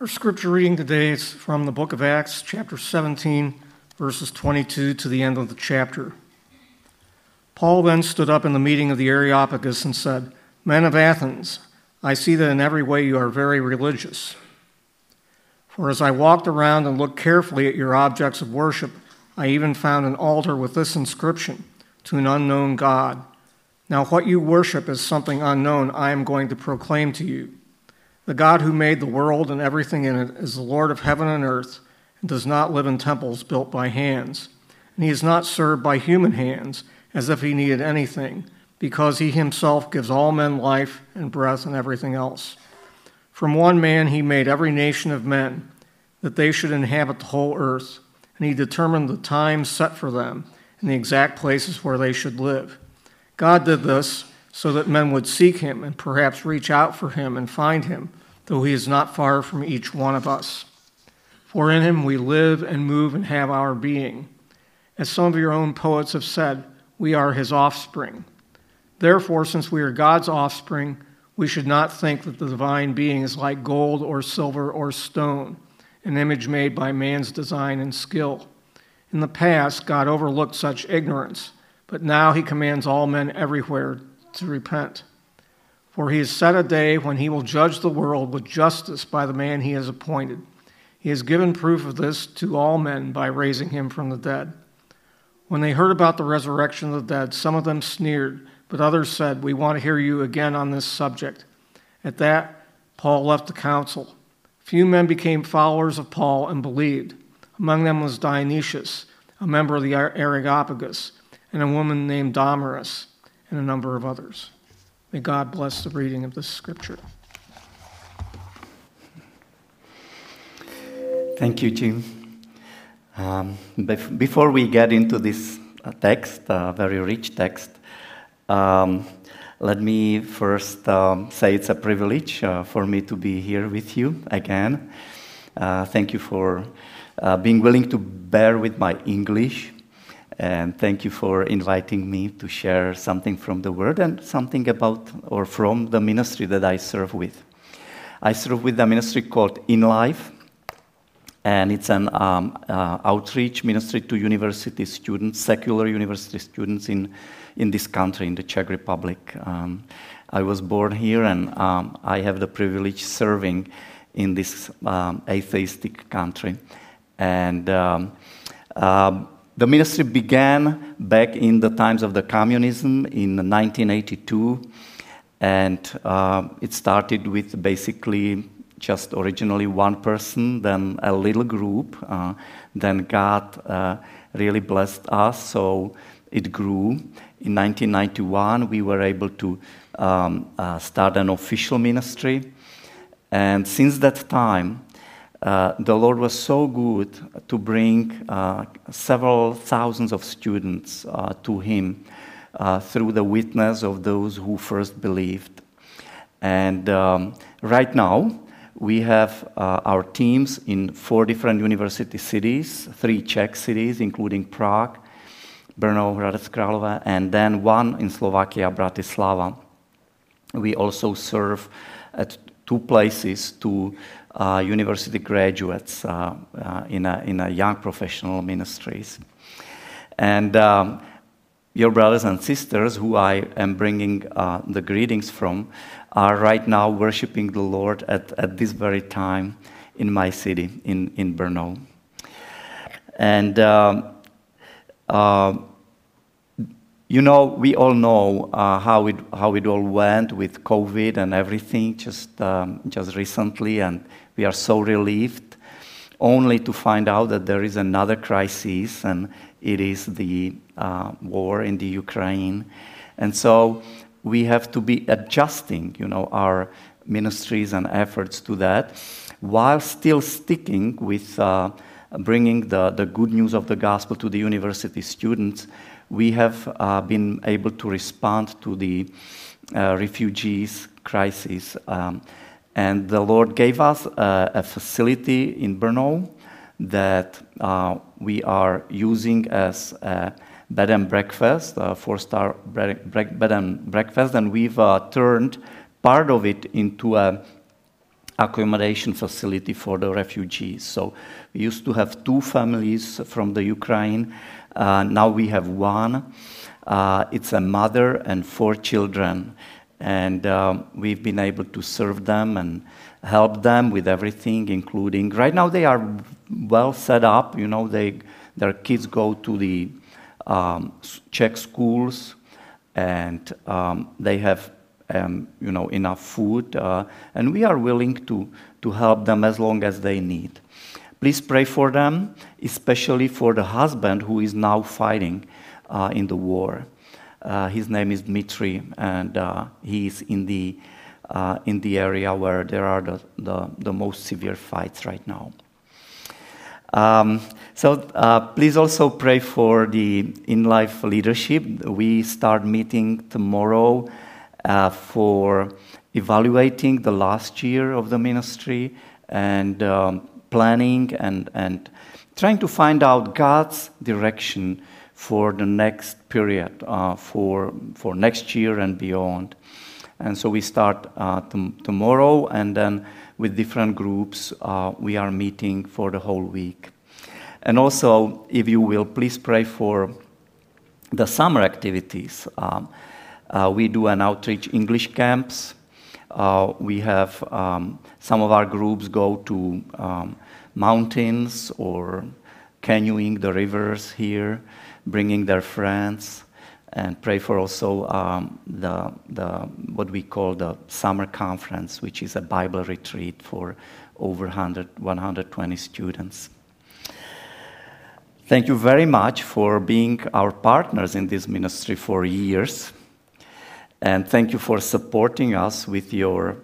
Our scripture reading today is from the book of Acts, chapter 17, verses 22 to the end of the chapter. Paul then stood up in the meeting of the Areopagus and said, Men of Athens, I see that in every way you are very religious. For as I walked around and looked carefully at your objects of worship, I even found an altar with this inscription To an unknown God. Now, what you worship is something unknown, I am going to proclaim to you. The God who made the world and everything in it is the Lord of heaven and earth and does not live in temples built by hands. And he is not served by human hands as if he needed anything, because he himself gives all men life and breath and everything else. From one man he made every nation of men, that they should inhabit the whole earth, and he determined the times set for them and the exact places where they should live. God did this so that men would seek him and perhaps reach out for him and find him, though he is not far from each one of us. For in him we live and move and have our being. As some of your own poets have said, we are his offspring. Therefore, since we are God's offspring, we should not think that the divine being is like gold or silver or stone, an image made by man's design and skill. In the past, God overlooked such ignorance, but now he commands all men everywhere to repent. For he has set a day when he will judge the world with justice by the man he has appointed. He has given proof of this to all men by raising him from the dead. When they heard about the resurrection of the dead, some of them sneered, but others said, We want to hear you again on this subject. At that, Paul left the council. Few men became followers of Paul and believed. Among them was Dionysius, a member of the Areopagus, and a woman named Damaris and a number of others. May God bless the reading of this scripture. Thank you, Jim. Um, before we get into this uh, text, a uh, very rich text, um, let me first um, say it's a privilege uh, for me to be here with you again. Uh, thank you for uh, being willing to bear with my English. And thank you for inviting me to share something from the Word and something about or from the ministry that I serve with. I serve with a ministry called In Life, and it's an um, uh, outreach ministry to university students, secular university students in, in this country, in the Czech Republic. Um, I was born here, and um, I have the privilege serving in this um, atheistic country. And um, um, the ministry began back in the times of the communism in 1982, and uh, it started with basically just originally one person, then a little group. Uh, then God uh, really blessed us, so it grew. In 1991, we were able to um, uh, start an official ministry, and since that time, uh, the Lord was so good to bring uh, several thousands of students uh, to Him uh, through the witness of those who first believed. And um, right now, we have uh, our teams in four different university cities, three Czech cities, including Prague, Brno, Hradec Králové, and then one in Slovakia, Bratislava. We also serve at two places to uh, university graduates uh, uh, in, a, in a young professional ministries. And um, your brothers and sisters, who I am bringing uh, the greetings from, are right now worshiping the Lord at, at this very time in my city, in, in Brno. And um, uh, you know, we all know uh, how, it, how it all went with COVID and everything just, um, just recently, and we are so relieved only to find out that there is another crisis, and it is the uh, war in the Ukraine. And so we have to be adjusting, you know, our ministries and efforts to that, while still sticking with uh, bringing the, the good news of the gospel to the university students. We have uh, been able to respond to the uh, refugees crisis. Um, and the Lord gave us a, a facility in Brno that uh, we are using as a bed and breakfast, a four star bed and breakfast, and we've uh, turned part of it into a, accommodation facility for the refugees. So we used to have two families from the Ukraine. Uh, now we have one. Uh, it's a mother and four children. And um, we've been able to serve them and help them with everything, including right now they are well set up. You know, they, their kids go to the um, Czech schools and um, they have um, you know, enough food, uh, and we are willing to, to help them as long as they need. Please pray for them, especially for the husband who is now fighting uh, in the war. Uh, his name is Dmitry, and uh, he is in the, uh, in the area where there are the, the, the most severe fights right now. Um, so uh, please also pray for the in life leadership. We start meeting tomorrow uh, for evaluating the last year of the ministry and um, planning and, and trying to find out God's direction for the next period, uh, for, for next year and beyond. And so we start uh, t- tomorrow, and then with different groups, uh, we are meeting for the whole week. And also, if you will, please pray for the summer activities. Um, uh, we do an outreach English camps. Uh, we have um, some of our groups go to um, mountains or canoeing the rivers here, bringing their friends, and pray for also um, the, the, what we call the summer conference, which is a Bible retreat for over 100, 120 students. Thank you very much for being our partners in this ministry for years. And thank you for supporting us with your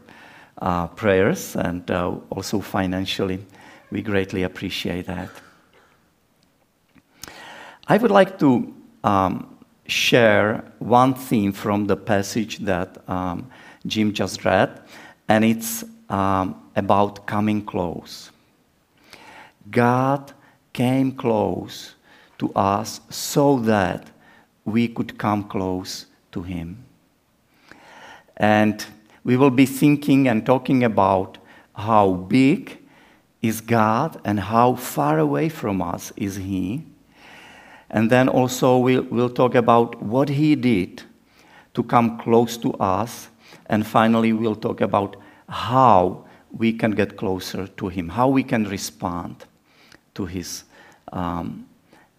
uh, prayers and uh, also financially. We greatly appreciate that. I would like to um, share one theme from the passage that um, Jim just read, and it's um, about coming close. God came close to us so that we could come close to Him. And we will be thinking and talking about how big is God and how far away from us is He. And then also we'll, we'll talk about what He did to come close to us. And finally, we'll talk about how we can get closer to Him, how we can respond to His, um,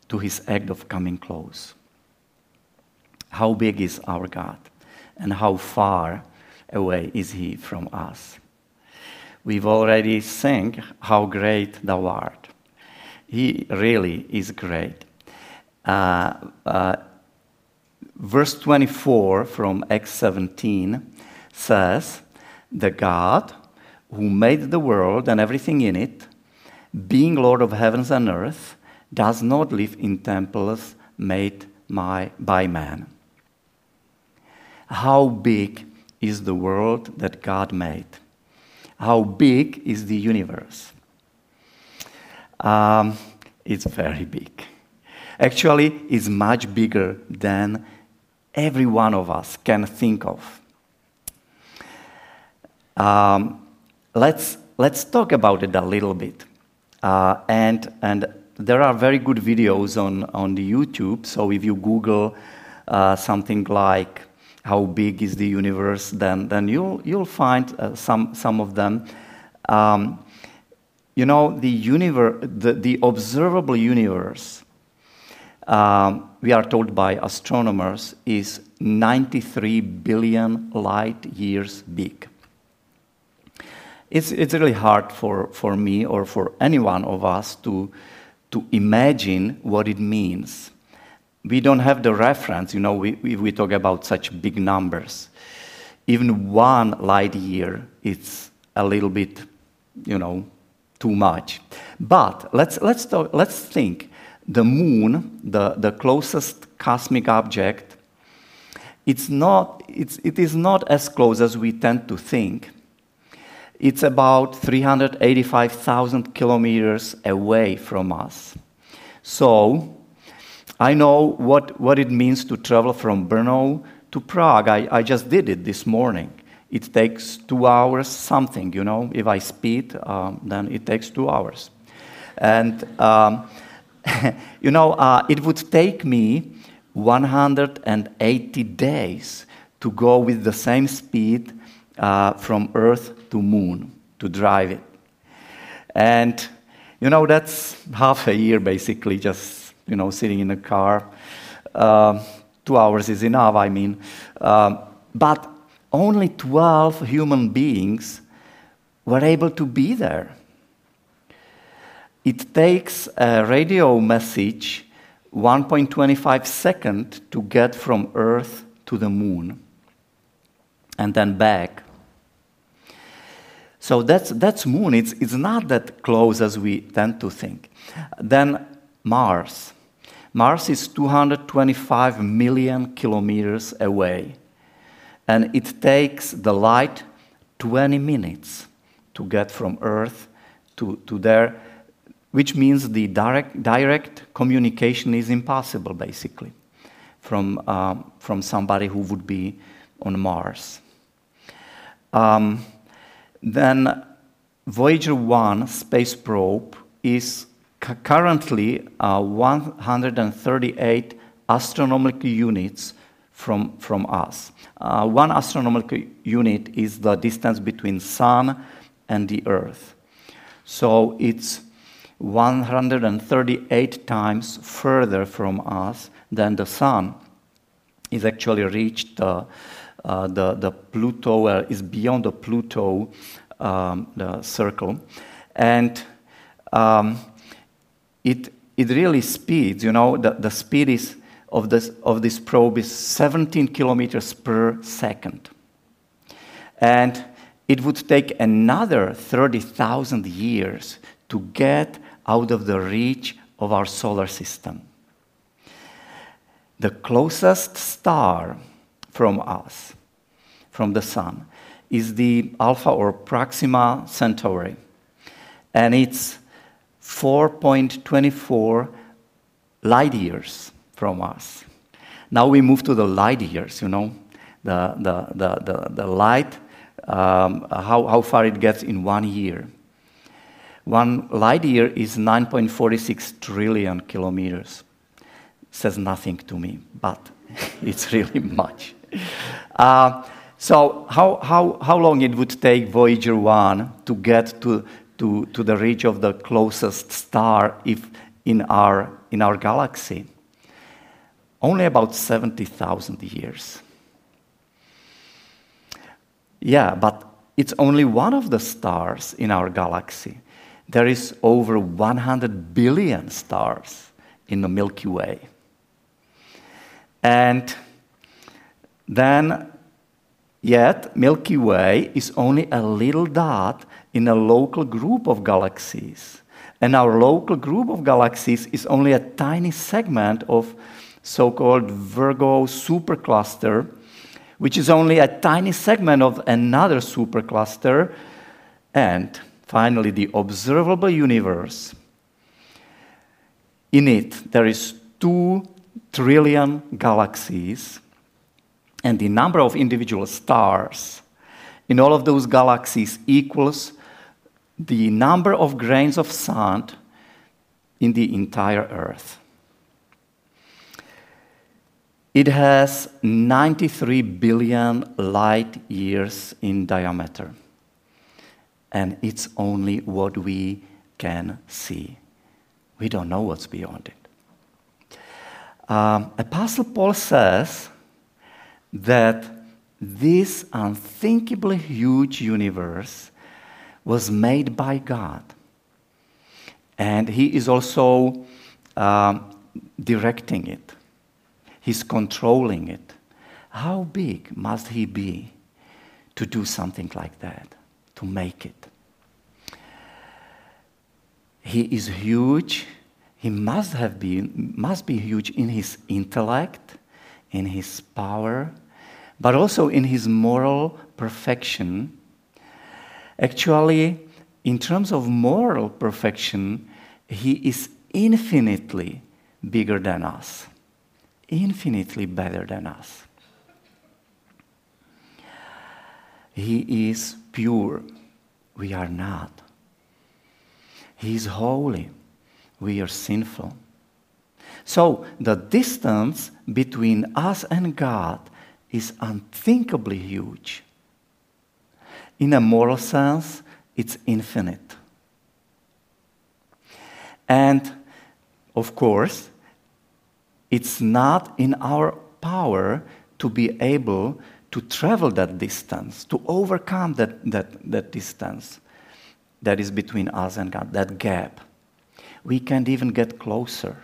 to his act of coming close. How big is our God? and how far away is he from us. We've already sang how great thou art. He really is great. Uh, uh, verse 24 from Acts 17 says, The God who made the world and everything in it, being Lord of heavens and earth, does not live in temples made my, by man how big is the world that God made? How big is the universe? Um, it's very big. Actually, it's much bigger than every one of us can think of. Um, let's, let's talk about it a little bit. Uh, and, and there are very good videos on, on the YouTube. So if you Google uh, something like how big is the universe, then, then you'll, you'll find uh, some, some of them. Um, you know, the, universe, the, the observable universe, um, we are told by astronomers, is 93 billion light years big. It's, it's really hard for, for me or for any one of us to, to imagine what it means we don't have the reference, you know, we, we, talk about such big numbers. Even one light year, it's a little bit, you know, too much. But let's, let's, talk, let's think the moon, the, the closest cosmic object, it's not, it's, it is not as close as we tend to think. It's about 385,000 kilometers away from us. So, I know what, what it means to travel from Brno to Prague. I, I just did it this morning. it takes two hours something, you know. If I speed, um, then it takes two hours. And, um, you know, uh, it would take me 180 days to go with the same speed uh, from Earth to Moon to drive it. And, you know, that's half a year basically, just, you know, sitting in a car. Uh, two hours is enough, I mean. Um, but only 12 human beings were able to be there. It takes a radio message 1.25 seconds to get from Earth to the moon and then back. So that's, that's moon. It's, it's not that close as we tend to think. Then Mars. Mars is 225 million kilometers away. And it takes the light 20 minutes to get from Earth to, to there, which means the direct, direct communication is impossible, basically, from, um, from somebody who would be on Mars. Um, then Voyager 1 space probe is currently uh, 138 astronomical units from, from us. Uh, one astronomical unit is the distance between Sun and the Earth. So it's 138 times further from us than the Sun is actually reached uh, uh, the, the Pluto uh, is beyond the Pluto um, the circle. And um, it, it really speeds, you know, the, the speed is of this, of this probe is 17 kilometers per second. And it would take another 30,000 years to get out of the reach of our solar system. The closest star from us, from the sun, is the Alpha or Proxima Centauri. And it's 4.24 light years from us. Now we move to the light years, you know, the, the, the, the, the light, um, how, how far it gets in one year. One light year is 9.46 trillion kilometers. Says nothing to me, but it's really much. Uh, so, how, how, how long it would take Voyager 1 to get to, to, to the reach of the closest star if in our, in our galaxy? Only about 70,000 years. Yeah, but it's only one of the stars in our galaxy. There is over 100 billion stars in the Milky Way. And then, yet, Milky Way is only a little dot in a local group of galaxies. And our local group of galaxies is only a tiny segment of so called Virgo supercluster, which is only a tiny segment of another supercluster. And finally, the observable universe. In it, there is two trillion galaxies and the number of individual stars in all of those galaxies equals the number of grains of sand in the entire Earth. It has 93 billion light years in diameter, and it's only what we can see. We don't know what's beyond it. Um, Apostle Paul says that this unthinkably huge universe was made by God. And He is also um, directing it, He's controlling it. How big must He be to do something like that, to make it? He is huge. He must have been, must be huge in his intellect, in his power, but also in his moral perfection. Actually, in terms of moral perfection, he is infinitely bigger than us, infinitely better than us. He is pure. We are not. He is holy. We are sinful. So the distance between us and God is unthinkably huge. In a moral sense, it's infinite. And of course, it's not in our power to be able to travel that distance, to overcome that, that, that distance that is between us and God, that gap. We can't even get closer.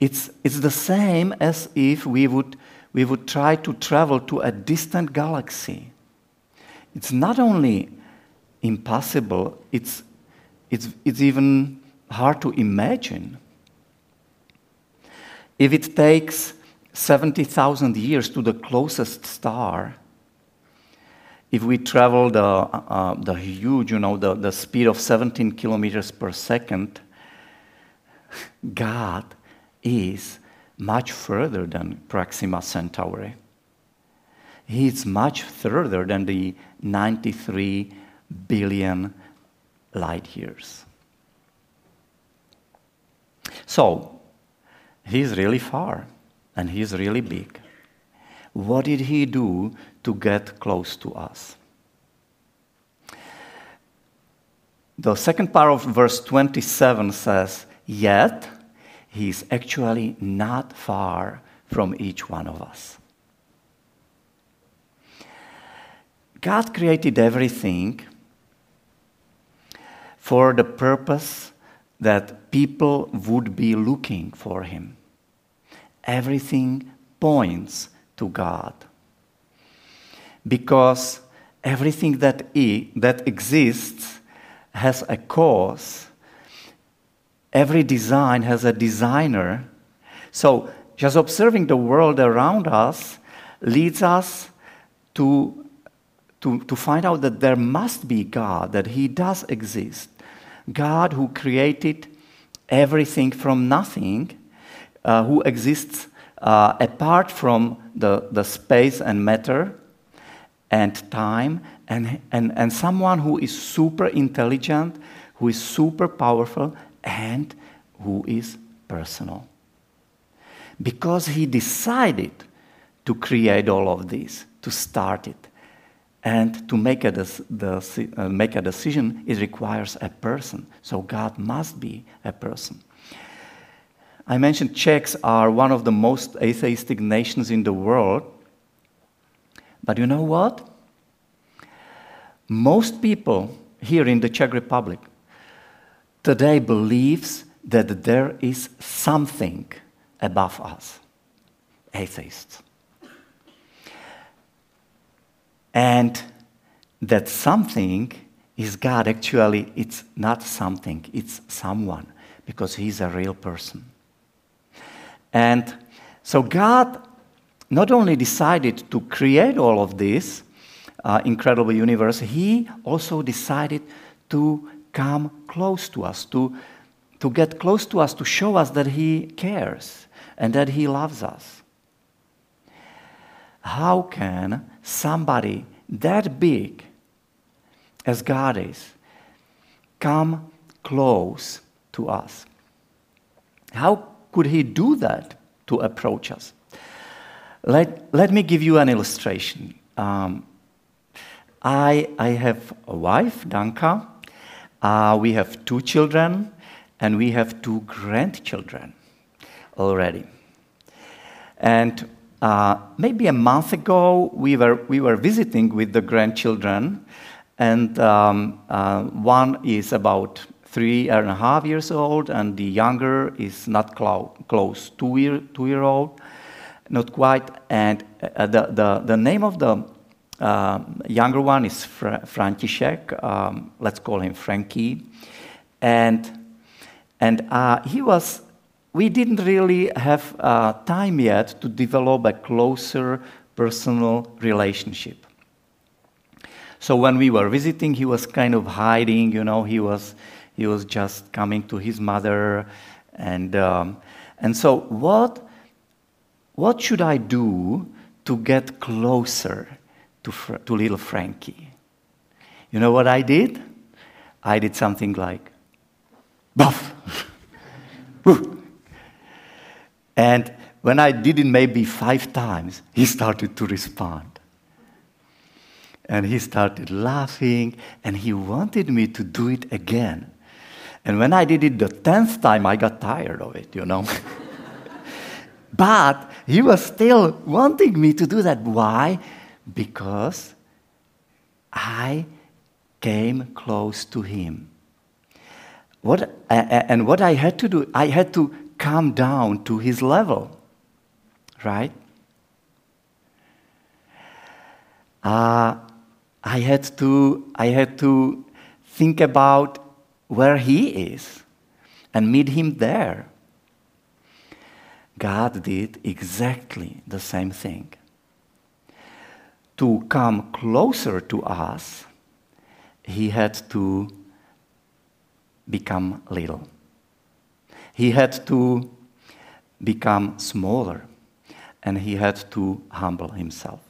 It's, it's the same as if we would, we would try to travel to a distant galaxy. It's not only impossible, it's, it's, it's even hard to imagine. If it takes 70,000 years to the closest star, if we travel the, uh, the huge, you know, the, the speed of 17 kilometers per second, God is much further than Proxima Centauri. He is much further than the 93 billion light years. So, he's really far and he's really big. What did he do to get close to us? The second part of verse 27 says, Yet he is actually not far from each one of us. God created everything for the purpose that people would be looking for Him. Everything points to God. Because everything that, e- that exists has a cause, every design has a designer. So, just observing the world around us leads us to to, to find out that there must be God, that He does exist. God who created everything from nothing, uh, who exists uh, apart from the, the space and matter and time, and, and, and someone who is super intelligent, who is super powerful, and who is personal. Because He decided to create all of this, to start it and to make a, uh, make a decision, it requires a person. So God must be a person. I mentioned Czechs are one of the most atheistic nations in the world. But you know what? Most people here in the Czech Republic today believes that there is something above us, atheists. And that something is God. Actually, it's not something, it's someone, because He's a real person. And so God not only decided to create all of this uh, incredible universe, He also decided to come close to us, to, to get close to us, to show us that He cares and that He loves us. How can somebody that big as God is come close to us? How could He do that to approach us? Let, let me give you an illustration. Um, I, I have a wife, Danka. Uh, we have two children, and we have two grandchildren already. And uh, maybe a month ago, we were, we were visiting with the grandchildren, and um, uh, one is about three and a half years old, and the younger is not clo- close, two year, two year old, not quite. And uh, the, the, the name of the uh, younger one is Fra- František, um, let's call him Frankie. And, and uh, he was we didn't really have uh, time yet to develop a closer personal relationship. So when we were visiting, he was kind of hiding, you know, he was, he was just coming to his mother. And, um, and so, what, what should I do to get closer to, to little Frankie. You know what I did? I did something like, buff. and when I did it maybe five times, he started to respond. And he started laughing, and he wanted me to do it again. And when I did it the tenth time, I got tired of it, you know. but he was still wanting me to do that. Why? Because I came close to him. What, and what I had to do, I had to come down to his level, right? Uh, I had to, I had to think about where he is and meet him there. God did exactly the same thing. To come closer to us, he had to become little. He had to become smaller and he had to humble himself.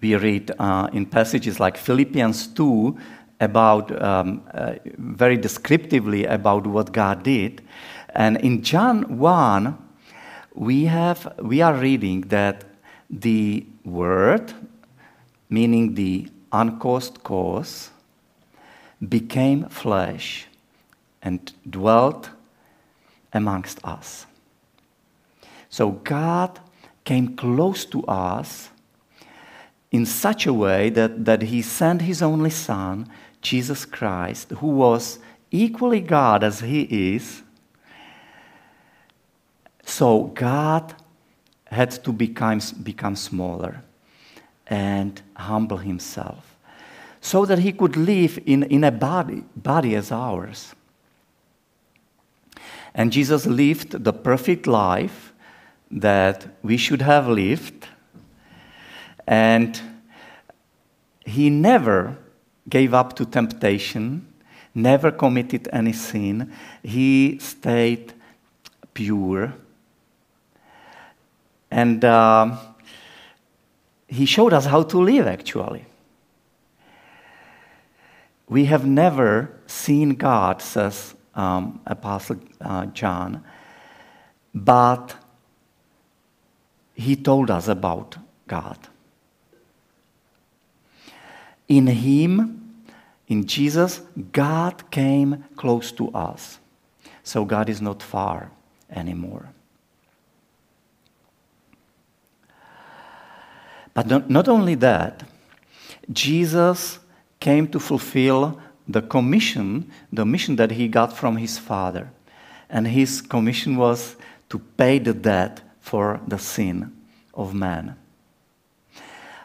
We read uh, in passages like Philippians 2 about um, uh, very descriptively about what God did. And in John 1, we, have, we are reading that the Word, meaning the uncaused cause, became flesh and dwelt amongst us. So God came close to us in such a way that, that he sent his only Son, Jesus Christ, who was equally God as he is. So God had to become, become smaller and humble himself so that he could live in, in a body, body as ours. And Jesus lived the perfect life that we should have lived and he never gave up to temptation, never committed any sin. He stayed pure. And uh, he showed us how to live, actually. We have never seen God, says um, Apostle uh, John, but he told us about God. In Him, in Jesus, God came close to us. So God is not far anymore. But not, not only that, Jesus came to fulfill the commission, the mission that he got from his Father. And his commission was to pay the debt for the sin of man.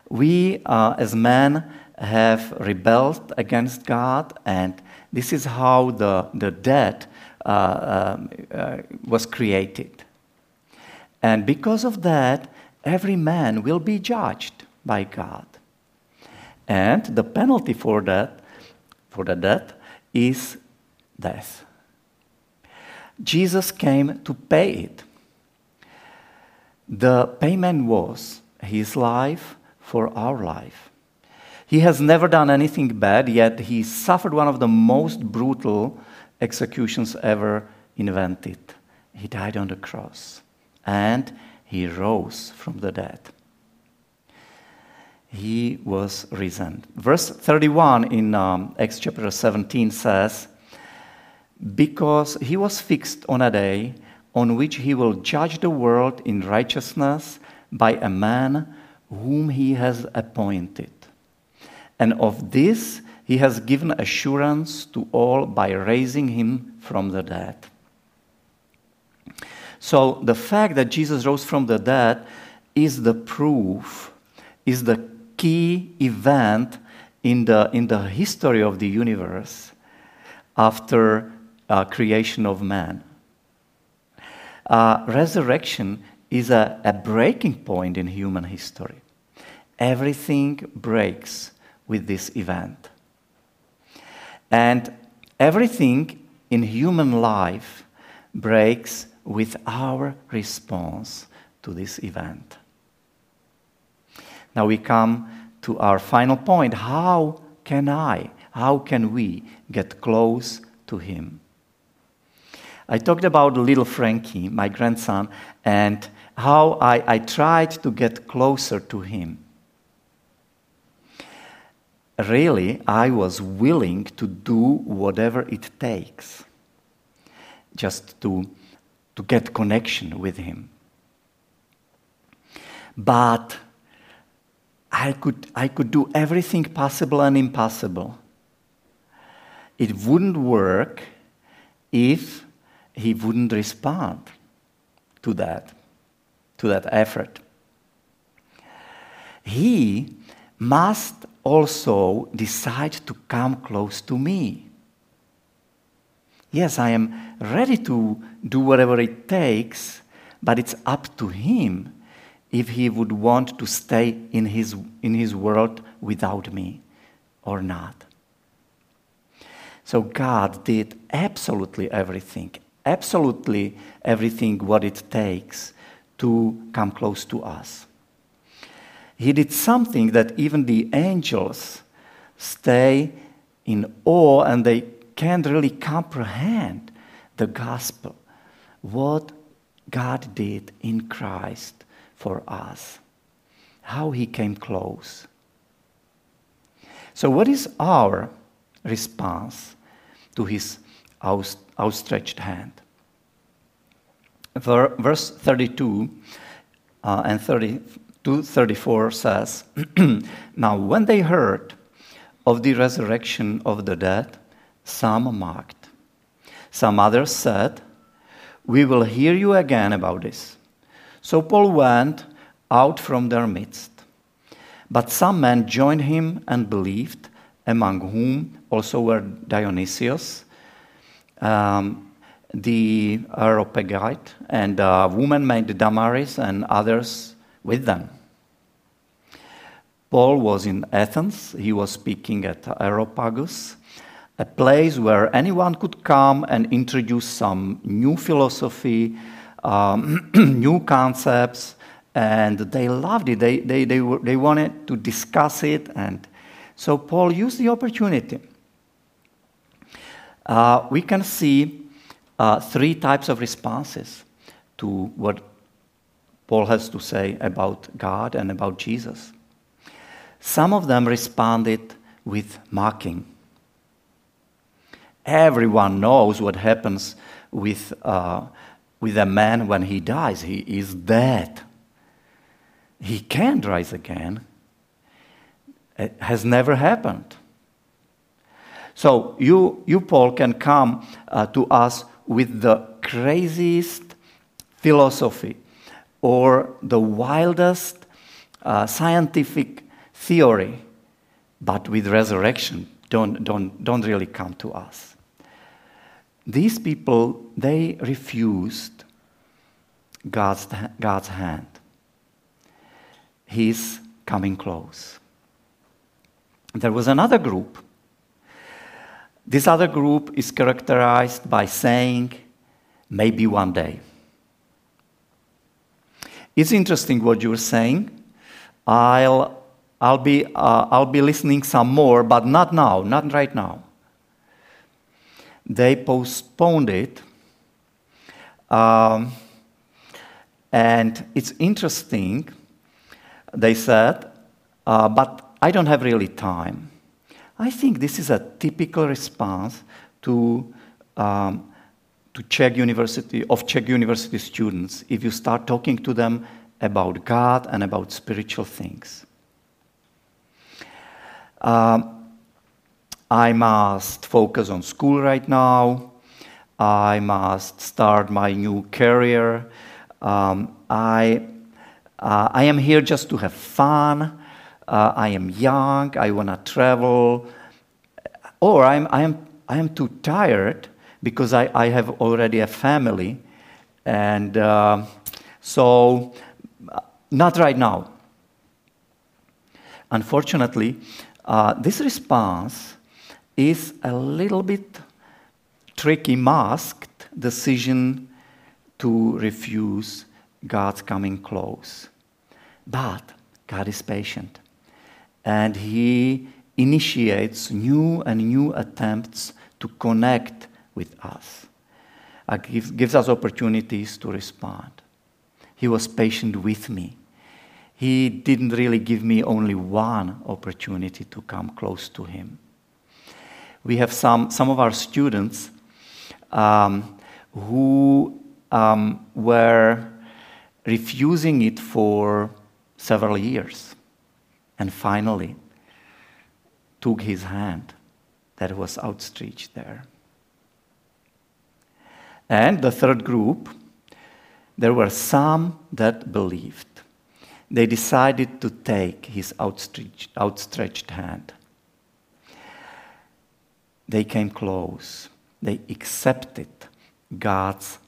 We, uh, as men, have rebelled against God, and this is how the, the debt uh, um, uh, was created. And because of that, every man will be judged by God. And the penalty for that, for the debt, is death. Jesus came to pay it. The payment was his life for our life. He has never done anything bad, yet he suffered one of the most brutal executions ever invented. He died on the cross and he rose from the dead. He was risen. Verse 31 in um, Acts chapter 17 says, Because he was fixed on a day on which he will judge the world in righteousness by a man whom he has appointed. And of this he has given assurance to all by raising him from the dead. So the fact that Jesus rose from the dead is the proof, is the key event in the, in the history of the universe after uh, creation of man. Uh, resurrection is a, a breaking point in human history. Everything breaks with this event. And everything in human life breaks with our response to this event. Now we come to our final point. How can I, how can we get close to Him? I talked about little Frankie, my grandson, and how I, I tried to get closer to him. Really, I was willing to do whatever it takes just to, to get connection with him. But I could, I could do everything possible and impossible. It wouldn't work if he wouldn't respond to that, to that effort. He must also decide to come close to me. Yes, I am ready to do whatever it takes, but it's up to him if he would want to stay in his, in his world without me or not. So God did absolutely everything, absolutely everything what it takes to come close to us. He did something that even the angels stay in awe and they can't really comprehend the gospel, what God did in Christ for us, how he came close. So, what is our response to his outstretched hand? verse 32 uh, and 32 34 says now when they heard of the resurrection of the dead some mocked some others said we will hear you again about this so paul went out from their midst but some men joined him and believed among whom also were dionysius um, the Areopagite and a woman named Damaris and others with them. Paul was in Athens. He was speaking at Areopagus, a place where anyone could come and introduce some new philosophy, um, new concepts, and they loved it. They, they, they, were, they wanted to discuss it, and so Paul used the opportunity. Uh, we can see uh, three types of responses to what Paul has to say about God and about Jesus. Some of them responded with mocking. Everyone knows what happens with, uh, with a man when he dies. He is dead. He can't rise again. It has never happened. So you, you Paul, can come uh, to us with the craziest philosophy or the wildest uh, scientific theory, but with resurrection, don't, don't, don't really come to us. These people, they refused God's, God's hand. He's coming close. There was another group this other group is characterized by saying, maybe one day. It's interesting what you're saying. I'll, I'll, be, uh, I'll be listening some more, but not now, not right now. They postponed it. Um, and it's interesting, they said, uh, but I don't have really time. I think this is a typical response to, um, to Czech University, of Czech University students if you start talking to them about God and about spiritual things. Um, I must focus on school right now. I must start my new career. Um, I, uh, I am here just to have fun uh, I am young, I want to travel, or I'm, I, am, I am too tired because I, I have already a family, and uh, so not right now. Unfortunately, uh, this response is a little bit tricky, masked decision to refuse God's coming close. But God is patient. And He initiates new and new attempts to connect with us, uh, gives, gives us opportunities to respond. He was patient with me. He didn't really give me only one opportunity to come close to Him. We have some, some of our students um, who um, were refusing it for several years and finally took his hand that was outstretched there. And the third group, there were some that believed. They decided to take his outstretched, outstretched hand. They came close. They accepted God's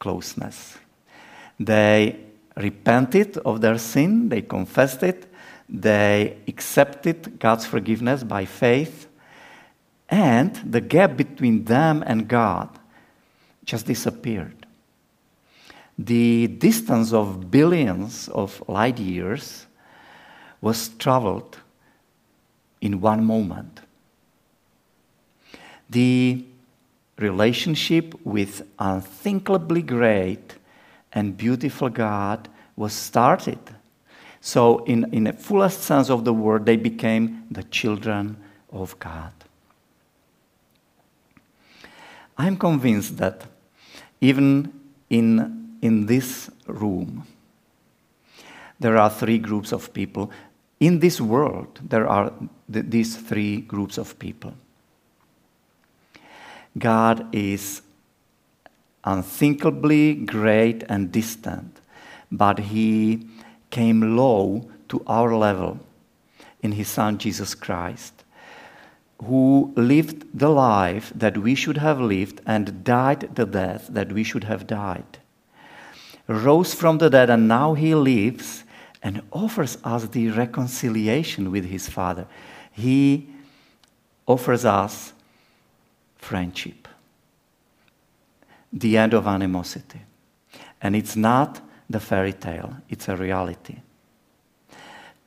closeness. They repented of their sin, they confessed it, they accepted God's forgiveness by faith, and the gap between them and God just disappeared. The distance of billions of light years was traveled in one moment. The relationship with unthinkably great and beautiful God was started. So, in, in the fullest sense of the word, they became the children of God. I'm convinced that even in, in this room, there are three groups of people. In this world, there are th- these three groups of people. God is unthinkably great and distant, but He came low to our level in His Son Jesus Christ, who lived the life that we should have lived and died the death that we should have died, rose from the dead, and now He lives and offers us the reconciliation with His Father. He offers us friendship the end of animosity. And it's not the fairy tale, it's a reality.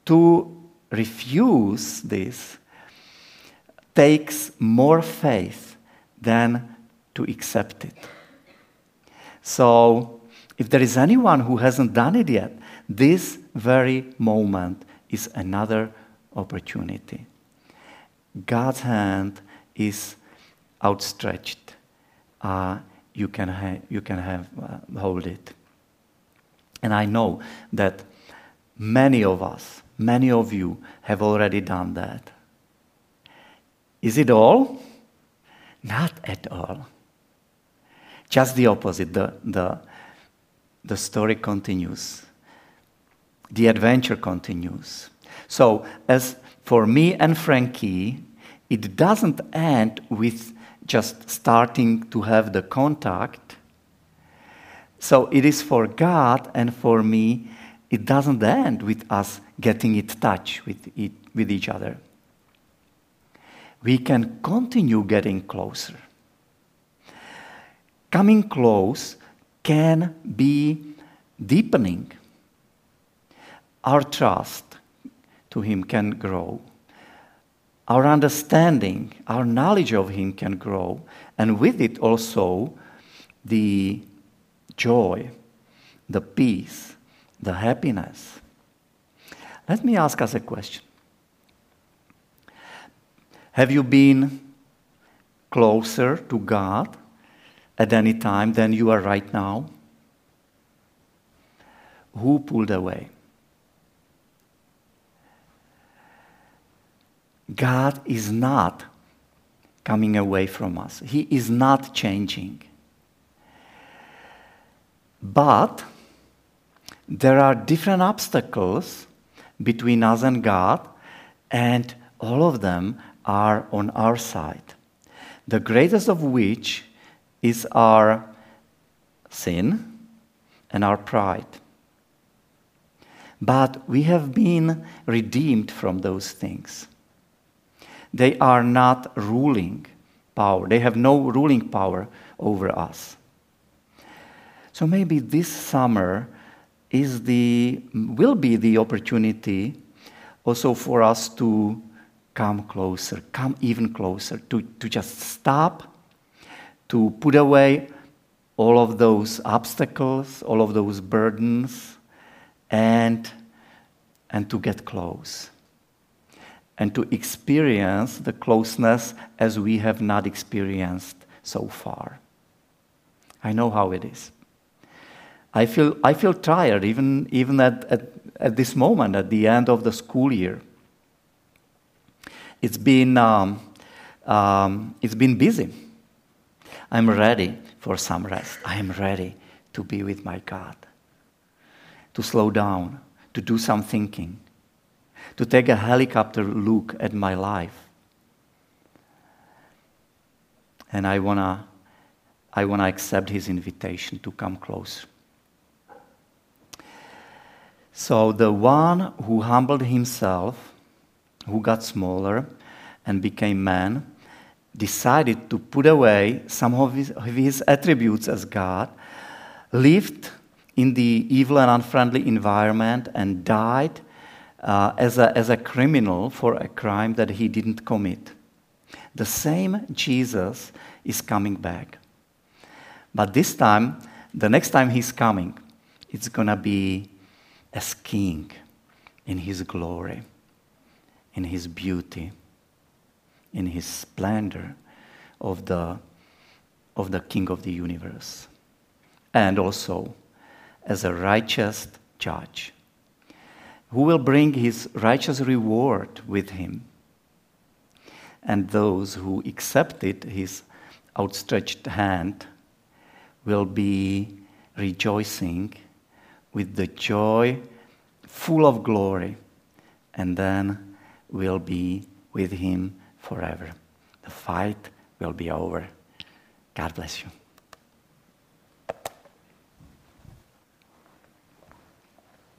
To refuse this takes more faith than to accept it. So, if there is anyone who hasn't done it yet, this very moment is another opportunity. God's hand is outstretched. Uh, you can, ha- you can have, uh, hold it. And I know that many of us, many of you have already done that. Is it all? Not at all. Just the opposite. The, the, the story continues, the adventure continues. So, as for me and Frankie, it doesn't end with just starting to have the contact. So it is for God and for me, it doesn't end with us getting in touch with, it, with each other. We can continue getting closer. Coming close can be deepening. Our trust to Him can grow our understanding, our knowledge of Him can grow, and with it also the joy, the peace, the happiness. Let me ask us a question Have you been closer to God at any time than you are right now? Who pulled away? God is not coming away from us, He is not changing. But there are different obstacles between us and God, and all of them are on our side. The greatest of which is our sin and our pride. But we have been redeemed from those things. They are not ruling power, they have no ruling power over us. So maybe this summer is the, will be the opportunity also for us to come closer, come even closer, to, to just stop, to put away all of those obstacles, all of those burdens, and, and to get close. And to experience the closeness as we have not experienced so far. I know how it is. I feel, I feel tired even, even at, at, at this moment, at the end of the school year. It's been, um, um, it's been busy. I'm ready for some rest. I am ready to be with my God, to slow down, to do some thinking, to take a helicopter look at my life. And I want to I wanna accept his invitation to come close. So, the one who humbled himself, who got smaller and became man, decided to put away some of his, of his attributes as God, lived in the evil and unfriendly environment, and died uh, as, a, as a criminal for a crime that he didn't commit. The same Jesus is coming back. But this time, the next time he's coming, it's going to be as king in his glory, in his beauty in his splendor of the, of the King of the universe, and also as a righteous judge who will bring his righteous reward with him. And those who accepted his outstretched hand will be rejoicing with the joy full of glory, and then will be with him forever. The fight will be over. God bless you.